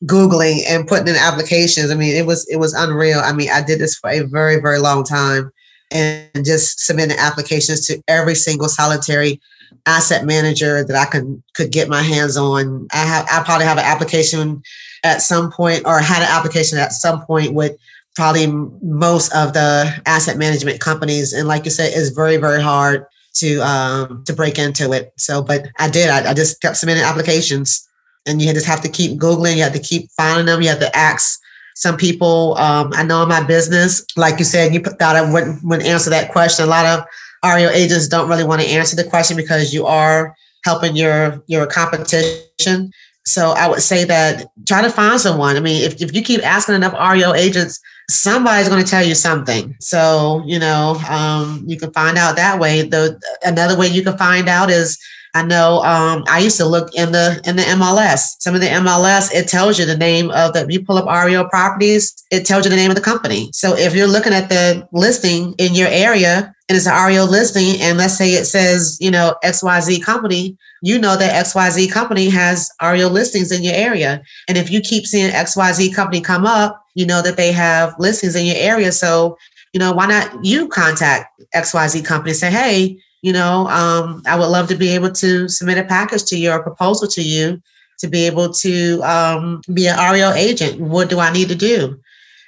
Googling and putting in applications. I mean, it was it was unreal. I mean, I did this for a very, very long time and just submitting applications to every single solitary asset manager that I could could get my hands on. I have I probably have an application at some point or had an application at some point with probably most of the asset management companies. And like you said, it's very, very hard to um, to break into it. So, but I did. I, I just kept submitting applications, and you just have to keep googling. You have to keep finding them. You have to ask some people. Um, I know in my business, like you said, you thought I wouldn't, wouldn't answer that question. A lot of REO agents don't really want to answer the question because you are helping your your competition. So I would say that try to find someone. I mean, if, if you keep asking enough REO agents, somebody's going to tell you something. So, you know, um, you can find out that way. The another way you can find out is I know um, I used to look in the in the MLS. Some of the MLS it tells you the name of the. You pull up REO properties, it tells you the name of the company. So if you're looking at the listing in your area and it's an REO listing, and let's say it says you know XYZ company, you know that XYZ company has REO listings in your area. And if you keep seeing XYZ company come up, you know that they have listings in your area. So, you know, why not you contact XYZ company and say, hey, you know, um, I would love to be able to submit a package to you or a proposal to you to be able to um, be an REO agent. What do I need to do?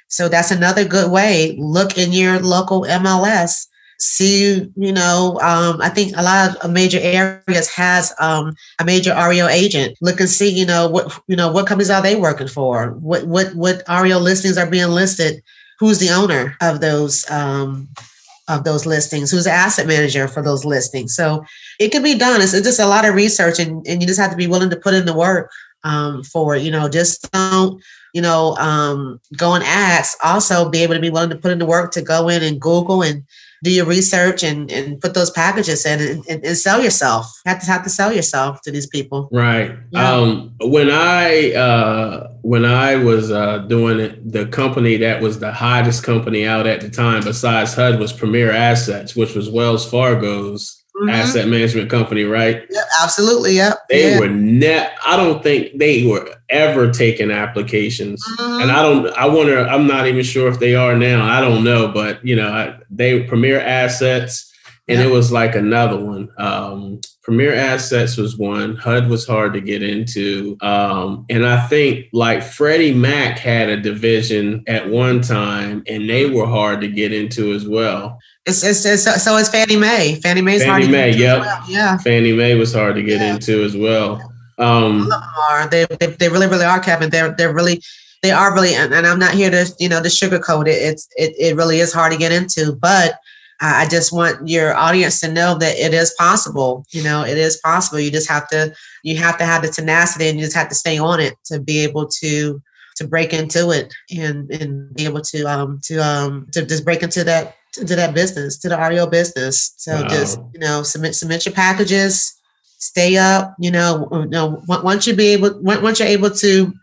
So that's another good way. Look in your local MLS see, you know, um, I think a lot of major areas has um, a major REO agent. Look and see, you know, what you know, what companies are they working for? What what what REO listings are being listed? Who's the owner of those um, of those listings, who's the asset manager for those listings. So it can be done. It's, it's just a lot of research, and, and you just have to be willing to put in the work um, for it. You know, just don't you know um, go and ask. Also, be able to be willing to put in the work to go in and Google and do your research and, and put those packages in and, and, and sell yourself. You have to have to sell yourself to these people. Right. Yeah. Um, when I uh, when I was uh, doing it, the company that was the hottest company out at the time, besides HUD, was Premier Assets, which was Wells Fargo's mm-hmm. asset management company, right? Yeah, absolutely. Yep. They yeah. were net. I don't think they were ever taking applications, mm-hmm. and I don't. I wonder. I'm not even sure if they are now. I don't know, but you know, I, they Premier Assets, and yep. it was like another one. Um, Premier Assets was one. HUD was hard to get into. Um, and I think like Freddie Mac had a division at one time and they were hard to get into as well. It's, it's, it's so is Fannie Mae. Fannie Mae's Fannie hard Mae, yep. Well. Yeah. Fannie Mae was hard to get yeah. into as well. Um, are. They, they, they really, really are, Kevin. They're, they're really, they are really, and, and I'm not here to, you know, to sugarcoat it. It's, it, it really is hard to get into, but I just want your audience to know that it is possible. You know, it is possible. You just have to you have to have the tenacity and you just have to stay on it to be able to to break into it and and be able to um to um to just break into that into that business to the REO business. So wow. just you know submit submit your packages, stay up. You know, you know once you be able once you're able to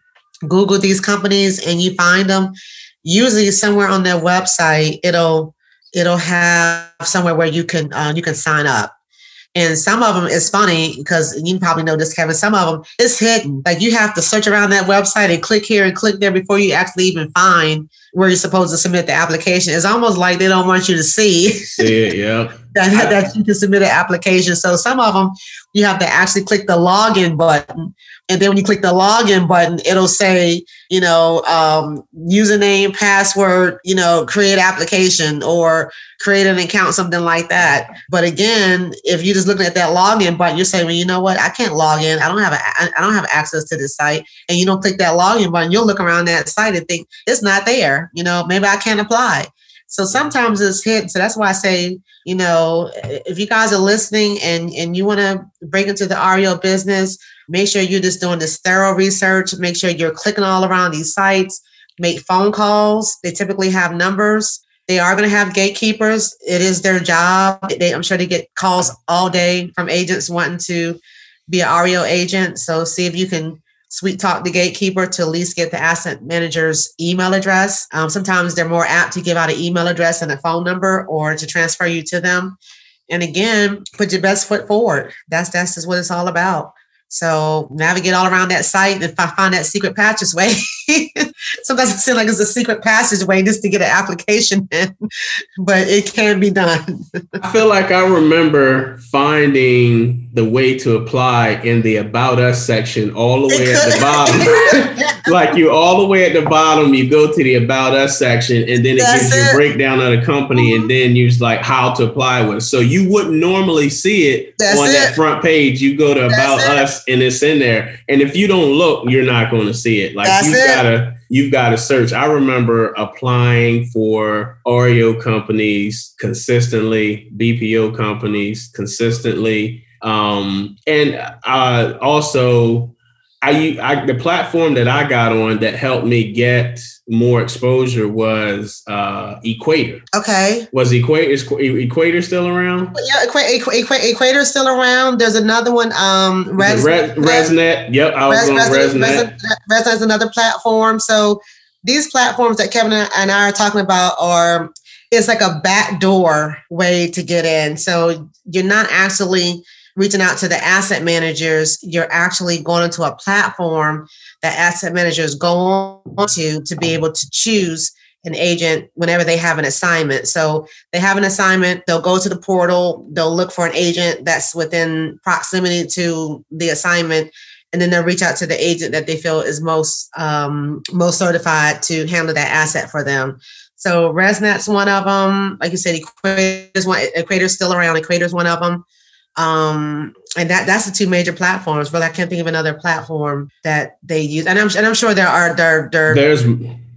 Google these companies and you find them, usually somewhere on their website it'll it'll have somewhere where you can uh, you can sign up. And some of them is funny because you probably know this, Kevin. Some of them is hidden. Like you have to search around that website and click here and click there before you actually even find where you're supposed to submit the application. It's almost like they don't want you to see. [LAUGHS] See it, yeah. that, that you can submit an application. So some of them you have to actually click the login button and then when you click the login button, it'll say, you know, um, username, password, you know, create application or create an account, something like that. But again, if you're just looking at that login button, you're saying, well, you know what? I can't log in. I don't have a, I don't have access to this site. And you don't click that login button, you'll look around that site and think it's not there. You know, maybe I can't apply. So sometimes it's hidden. So that's why I say, you know, if you guys are listening and and you want to break into the REO business, Make sure you're just doing this thorough research. Make sure you're clicking all around these sites. Make phone calls. They typically have numbers. They are going to have gatekeepers. It is their job. They, I'm sure they get calls all day from agents wanting to be an REO agent. So see if you can sweet talk the gatekeeper to at least get the asset manager's email address. Um, sometimes they're more apt to give out an email address and a phone number or to transfer you to them. And again, put your best foot forward. That's that's just what it's all about. So navigate all around that site and find that secret passageway. [LAUGHS] Sometimes it seems like it's a secret passageway just to get an application in, but it can be done. I feel like I remember finding the way to apply in the About Us section all the way at the bottom. [LAUGHS] like you all the way at the bottom, you go to the About Us section and then it That's gives you a breakdown of the company mm-hmm. and then you like how to apply with. So you wouldn't normally see it That's on it. that front page. You go to That's About it. Us and it's in there. And if you don't look, you're not going to see it. Like That's you've got to you've got to search. I remember applying for REO companies consistently, BPO companies consistently, um, and uh, also I, I the platform that I got on that helped me get more exposure was uh, Equator. Okay. Was Equator is Equator still around? Yeah, Equator, Equator is still around. There's another one. Um, Res, Res, ResNet. Yep, I was Res, on ResNet. ResNet is another platform. So these platforms that Kevin and I are talking about are it's like a backdoor way to get in. So you're not actually reaching out to the asset managers, you're actually going into a platform that asset managers go on to to be able to choose an agent whenever they have an assignment. So they have an assignment, they'll go to the portal, they'll look for an agent that's within proximity to the assignment, and then they'll reach out to the agent that they feel is most um, most certified to handle that asset for them. So ResNet's one of them. Like you said, one. Equator's still around. Equator's one of them. Um, and that that's the two major platforms. But I can't think of another platform that they use. And I'm and I'm sure there are there there there's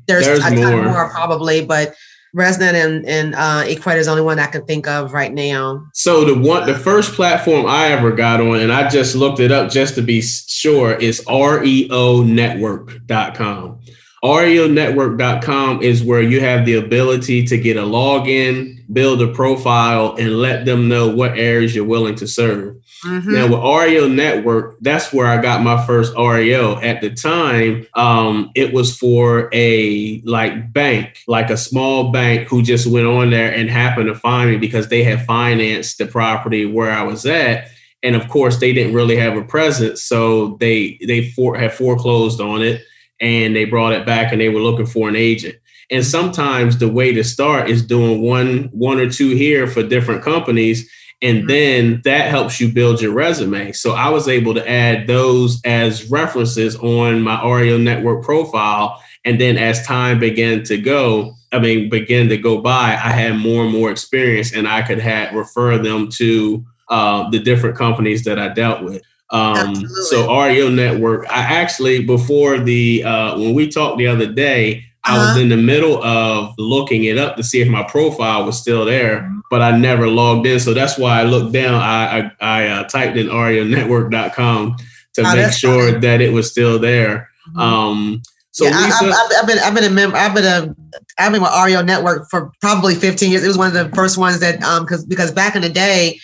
there's, there's more. more. probably, but ResNet and, and uh, Equator is the only one I can think of right now. So the one, the first platform I ever got on, and I just looked it up just to be sure, is reonetwork.com. REOnetwork.com is where you have the ability to get a login, build a profile, and let them know what areas you're willing to serve. Mm-hmm. Now with REO Network, that's where I got my first REO. At the time, um, it was for a like bank, like a small bank who just went on there and happened to find me because they had financed the property where I was at. And of course, they didn't really have a presence, so they they for, had foreclosed on it and they brought it back and they were looking for an agent. And sometimes the way to start is doing one one or two here for different companies and mm-hmm. then that helps you build your resume. So I was able to add those as references on my REO network profile and then as time began to go, I mean began to go by, I had more and more experience and I could have refer them to uh, the different companies that I dealt with. Um, so REO Network, I actually before the uh, when we talked the other day. I was uh-huh. in the middle of looking it up to see if my profile was still there, but I never logged in. So that's why I looked down. I I, I uh, typed in reonetwork.com to oh, make sure funny. that it was still there. Mm-hmm. Um, so yeah, Lisa, I, have been I've been a member. I've been a I've been with REO Network for probably 15 years. It was one of the first ones that um because because back in the day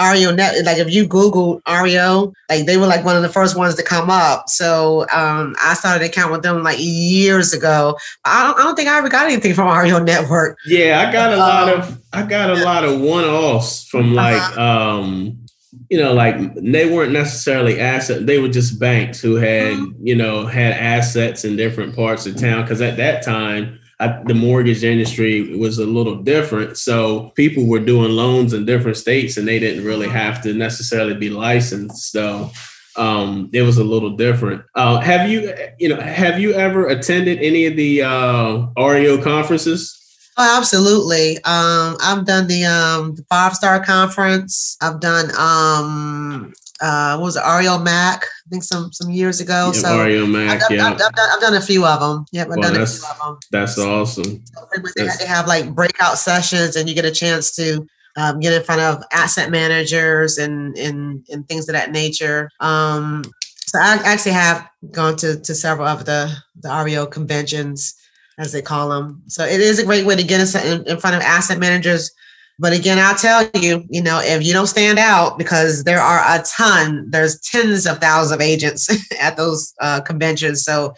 REO net like if you Google REO, like they were like one of the first ones to come up. So um, I started an account with them like years ago. I don't, I don't think I ever got anything from REO Network. Yeah, I got a um, lot of I got a lot of one offs from uh-huh. like uh-huh. um you know, like they weren't necessarily assets; they were just banks who had, mm-hmm. you know, had assets in different parts of town. Because at that time, I, the mortgage industry was a little different. So people were doing loans in different states and they didn't really have to necessarily be licensed. So um, it was a little different. Uh, have you, you know, have you ever attended any of the uh, REO conferences? Oh, absolutely. Um, I've done the um, the five star conference. I've done um, uh, what was it, REO Mac? I think some some years ago. Yeah, so REO Mac, I've, yeah. I've, I've, done, I've done a few of them. Yep, I've well, done a few of them. That's awesome. So they, they have like breakout sessions, and you get a chance to um, get in front of asset managers and and and things of that nature. Um, so I actually have gone to to several of the the REO conventions, as they call them. So it is a great way to get in, in front of asset managers but again, I'll tell you, you know, if you don't stand out, because there are a ton, there's tens of thousands of agents [LAUGHS] at those uh, conventions. So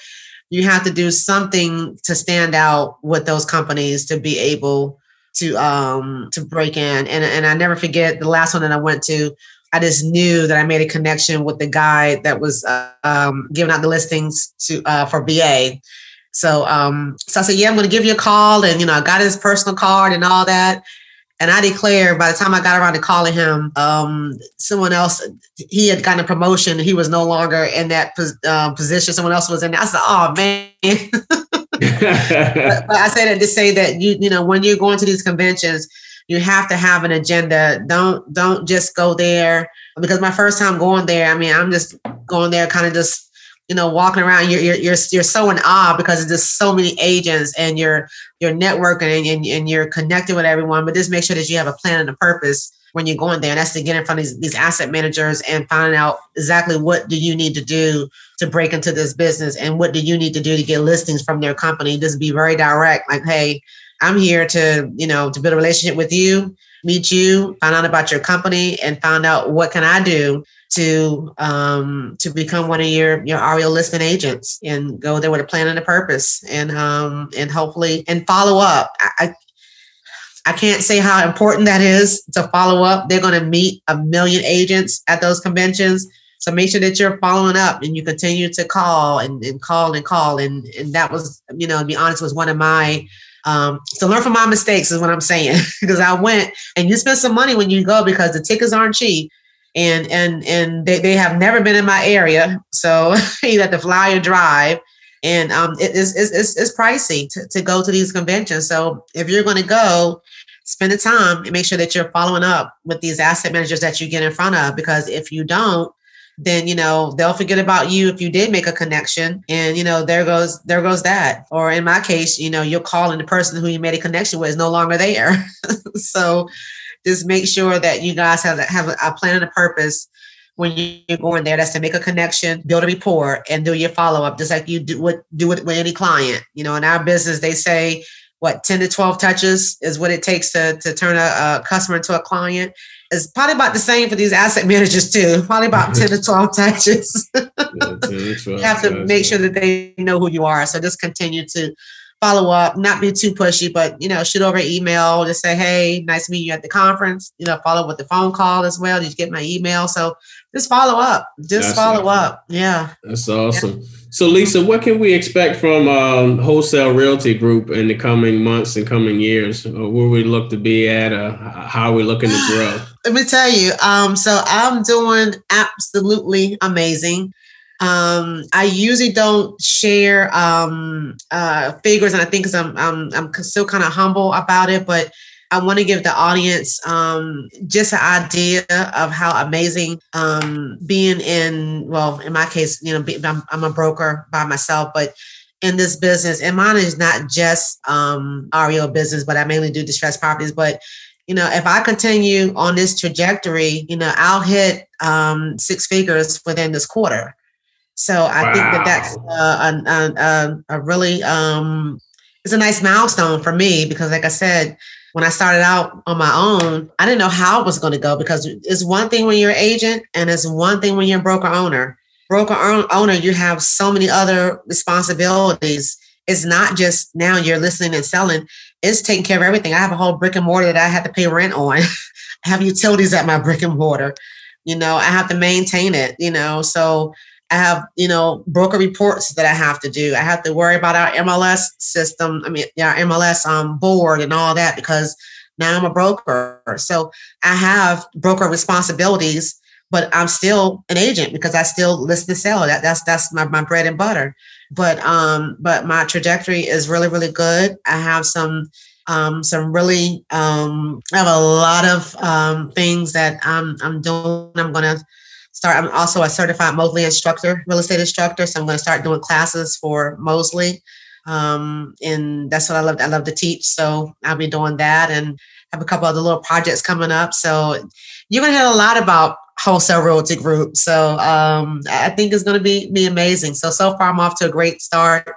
you have to do something to stand out with those companies to be able to um to break in. And and I never forget the last one that I went to. I just knew that I made a connection with the guy that was uh, um, giving out the listings to uh, for BA. So um, so I said, yeah, I'm going to give you a call, and you know, I got his personal card and all that. And I declare by the time I got around to calling him, um, someone else, he had gotten a promotion. He was no longer in that uh, position. Someone else was in there. I said, oh, man. [LAUGHS] but, but I say that to say that, you, you know, when you're going to these conventions, you have to have an agenda. Don't don't just go there because my first time going there, I mean, I'm just going there kind of just you know, walking around, you're, you're, you're, you're so in awe because there's so many agents and you're, you're networking and, and you're connected with everyone, but just make sure that you have a plan and a purpose when you're going there. And that's to get in front of these, these asset managers and find out exactly what do you need to do to break into this business and what do you need to do to get listings from their company. Just be very direct. Like, hey, I'm here to, you know, to build a relationship with you, meet you, find out about your company and find out what can I do to um, to become one of your your REO listing agents and go there with a plan and a purpose and um, and hopefully and follow up. I, I can't say how important that is to follow up. They're going to meet a million agents at those conventions. So make sure that you're following up and you continue to call and, and call and call. And, and that was, you know, to be honest, was one of my um, to learn from my mistakes is what I'm saying. [LAUGHS] because I went and you spend some money when you go because the tickets aren't cheap and and and they, they have never been in my area so [LAUGHS] you have to fly or drive and um, it is it's, it's, it's pricey to, to go to these conventions so if you're going to go spend the time and make sure that you're following up with these asset managers that you get in front of because if you don't then you know they'll forget about you if you did make a connection. And you know there goes there goes that. Or in my case you know you're calling the person who you made a connection with is no longer there. [LAUGHS] So just make sure that you guys have have a plan and a purpose when you're going there. That's to make a connection build a rapport and do your follow-up just like you do what do it with any client. You know in our business they say what 10 to 12 touches is what it takes to, to turn a, a customer into a client it's probably about the same for these asset managers too. Probably about [LAUGHS] 10 to 12 touches. yeah, [LAUGHS] 12 you have to make sure that they know who you are. So just continue to follow up, not be too pushy, but you know, shoot over email, just say, hey, nice to meet you at the conference. You know, follow up with the phone call as well. Did you get my email? So just follow up. Just That's follow awesome. up. Yeah. That's awesome. Yeah. So, Lisa, what can we expect from um, Wholesale Realty Group in the coming months and coming years? Or where we look to be at? Uh, how are we looking to [SIGHS] grow? Let me tell you. Um, so, I'm doing absolutely amazing. Um, I usually don't share um, uh, figures, and I think because I'm, I'm I'm still kind of humble about it, but I want to give the audience um, just an idea of how amazing um, being in, well, in my case, you know, I'm, I'm, a broker by myself, but in this business, and mine is not just um, REO business, but I mainly do distressed properties. But, you know, if I continue on this trajectory, you know, I'll hit um, six figures within this quarter. So I wow. think that that's uh, a, a, a really, um, it's a nice milestone for me because, like I said, when I started out on my own, I didn't know how it was going to go because it's one thing when you're an agent and it's one thing when you're a broker owner. Broker owner, you have so many other responsibilities. It's not just now you're listening and selling, it's taking care of everything. I have a whole brick and mortar that I have to pay rent on. [LAUGHS] I have utilities at my brick and mortar. You know, I have to maintain it, you know. So I have, you know, broker reports that I have to do. I have to worry about our MLS system. I mean, our MLS um, board and all that because now I'm a broker. So I have broker responsibilities, but I'm still an agent because I still list and sell. That that's that's my, my bread and butter. But um, but my trajectory is really, really good. I have some um, some really um, I have a lot of um, things that I'm I'm doing. I'm gonna start. I'm also a certified Mosley instructor, real estate instructor. So I'm to start doing classes for Mosley. Um, and that's what I love. I love to teach. So I'll be doing that and have a couple other little projects coming up. So you're to hear a lot about wholesale realty group. So um, I think it's going to be, be amazing. So, so far I'm off to a great start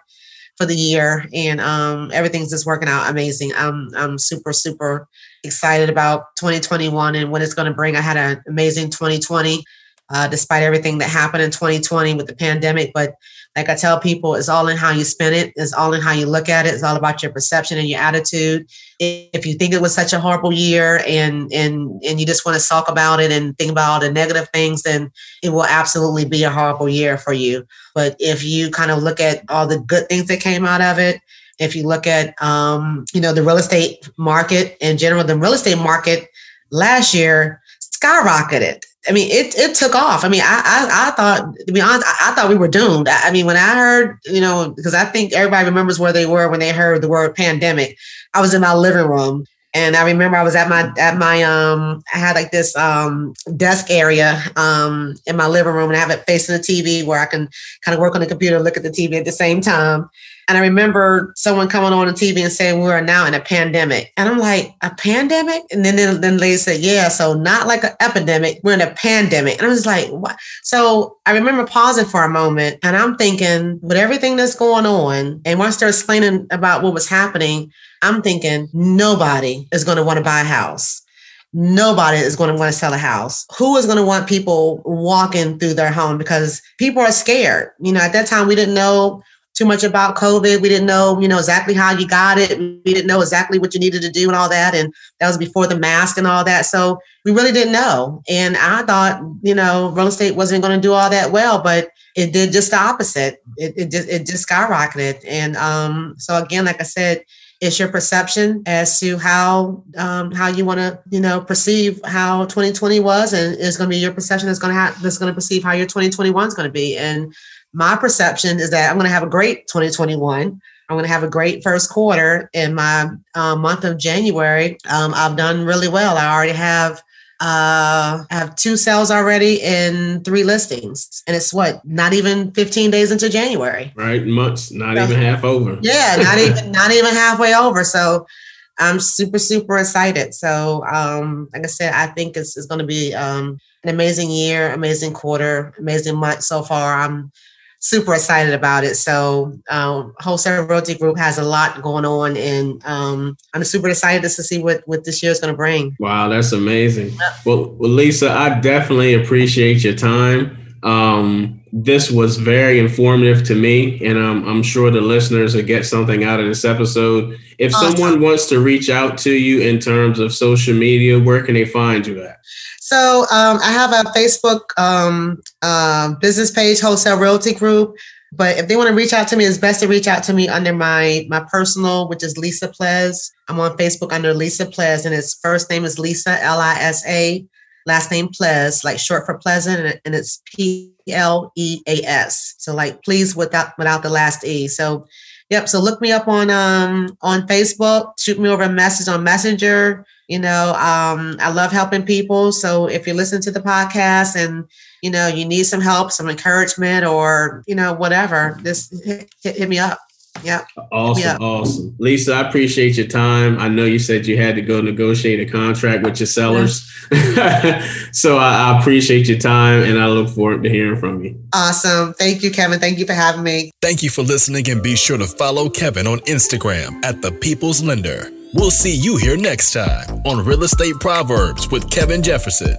for the year and um, everything's just working out amazing. I'm, I'm super, super excited about 2021 and what it's going to bring. I had an amazing 2020 uh, despite everything that happened in 2020 with the pandemic. But like I tell people, it's all in how you spend it. It's all in how you look at it. It's all about your perception and your attitude. If you think it was such a horrible year and and and you just want to talk about it and think about all the negative things, then it will absolutely be a horrible year for you. But if you kind of look at all the good things that came out of it, if you look at um, you know the real estate market in general, the real estate market last year skyrocketed. I mean, it it took off. I mean, I I, I thought to be honest, I, I, thought we were doomed. I, I mean, when I heard, you know, because I think everybody remembers where they were when they heard the word pandemic. I was in my living room and I remember I was at my at my um I had like this um desk area um in my living room and I have it facing the TV where I can kind of work on the computer, look at the TV at the same time. And I remember someone coming on the TV and saying we are now in a pandemic. And I'm like, a pandemic? And then then, then they said, yeah, so not like an epidemic, we're in a pandemic. And I was like, what? So I remember pausing for a moment and I'm thinking, with everything that's going on, and once they're explaining about what was happening, I'm thinking nobody is going to want to buy a house. Nobody is going to want to sell a house. Who is going to want people walking through their home because people are scared? You know, at that time, we didn't know too much about COVID. We didn't know, you know, exactly how you got it. We didn't know exactly what you needed to do and all that. And that was before the mask and all that. So we really didn't know. And I thought, you know, real estate wasn't going to do all that well, but it did just the opposite. It, it just it just skyrocketed. And um, so again, like I said, it's your perception as to how um, how you want to you know perceive how 2020 was, and it's going to be your perception that's going to have that's going to perceive how your 2021 is going to be. And my perception is that I'm going to have a great 2021. I'm going to have a great first quarter in my uh, month of January. Um, I've done really well. I already have Uh, I have two sales already and three listings, and it's what not even 15 days into January. Right, months, not so, even half over. Yeah, not [LAUGHS] even not even halfway over. So I'm super super excited. So um, like I said, I think it's, it's going to be um, an amazing year, amazing quarter, amazing month so far. I'm super excited about it. So, um, Wholesale Realty Group has a lot going on, and um, I'm super excited to see what what this year is going to bring. Wow, that's amazing. Yep. Well, well, Lisa, I definitely appreciate your time. Um, this was very informative to me, and I'm, I'm sure the listeners will get something out of this episode. If awesome. someone wants to reach out to you in terms of social media, where can they find you at? So um, I have a Facebook um, uh, business page, Wholesale Realty Group. But if they want to reach out to me, it's best to reach out to me under my my personal, which is Lisa Pleas. I'm on Facebook under Lisa Pleas, and his first name is Lisa L I S A, last name Pleas, like short for pleasant, and it's P L E A S. So like please without without the last e. So Yep. So look me up on um on Facebook. Shoot me over a message on Messenger. You know, um, I love helping people. So if you listen to the podcast and you know you need some help, some encouragement, or you know whatever, just hit, hit, hit me up. Yeah. Awesome. Awesome. Lisa, I appreciate your time. I know you said you had to go negotiate a contract with your sellers. [LAUGHS] so I, I, appreciate your time and I look forward to hearing from you. Awesome. Thank you, Kevin. Thank you for having me. Thank you for listening and be sure to follow Kevin on Instagram at The People's Lender. We'll see you here next time on Real Estate Proverbs with Kevin Jefferson.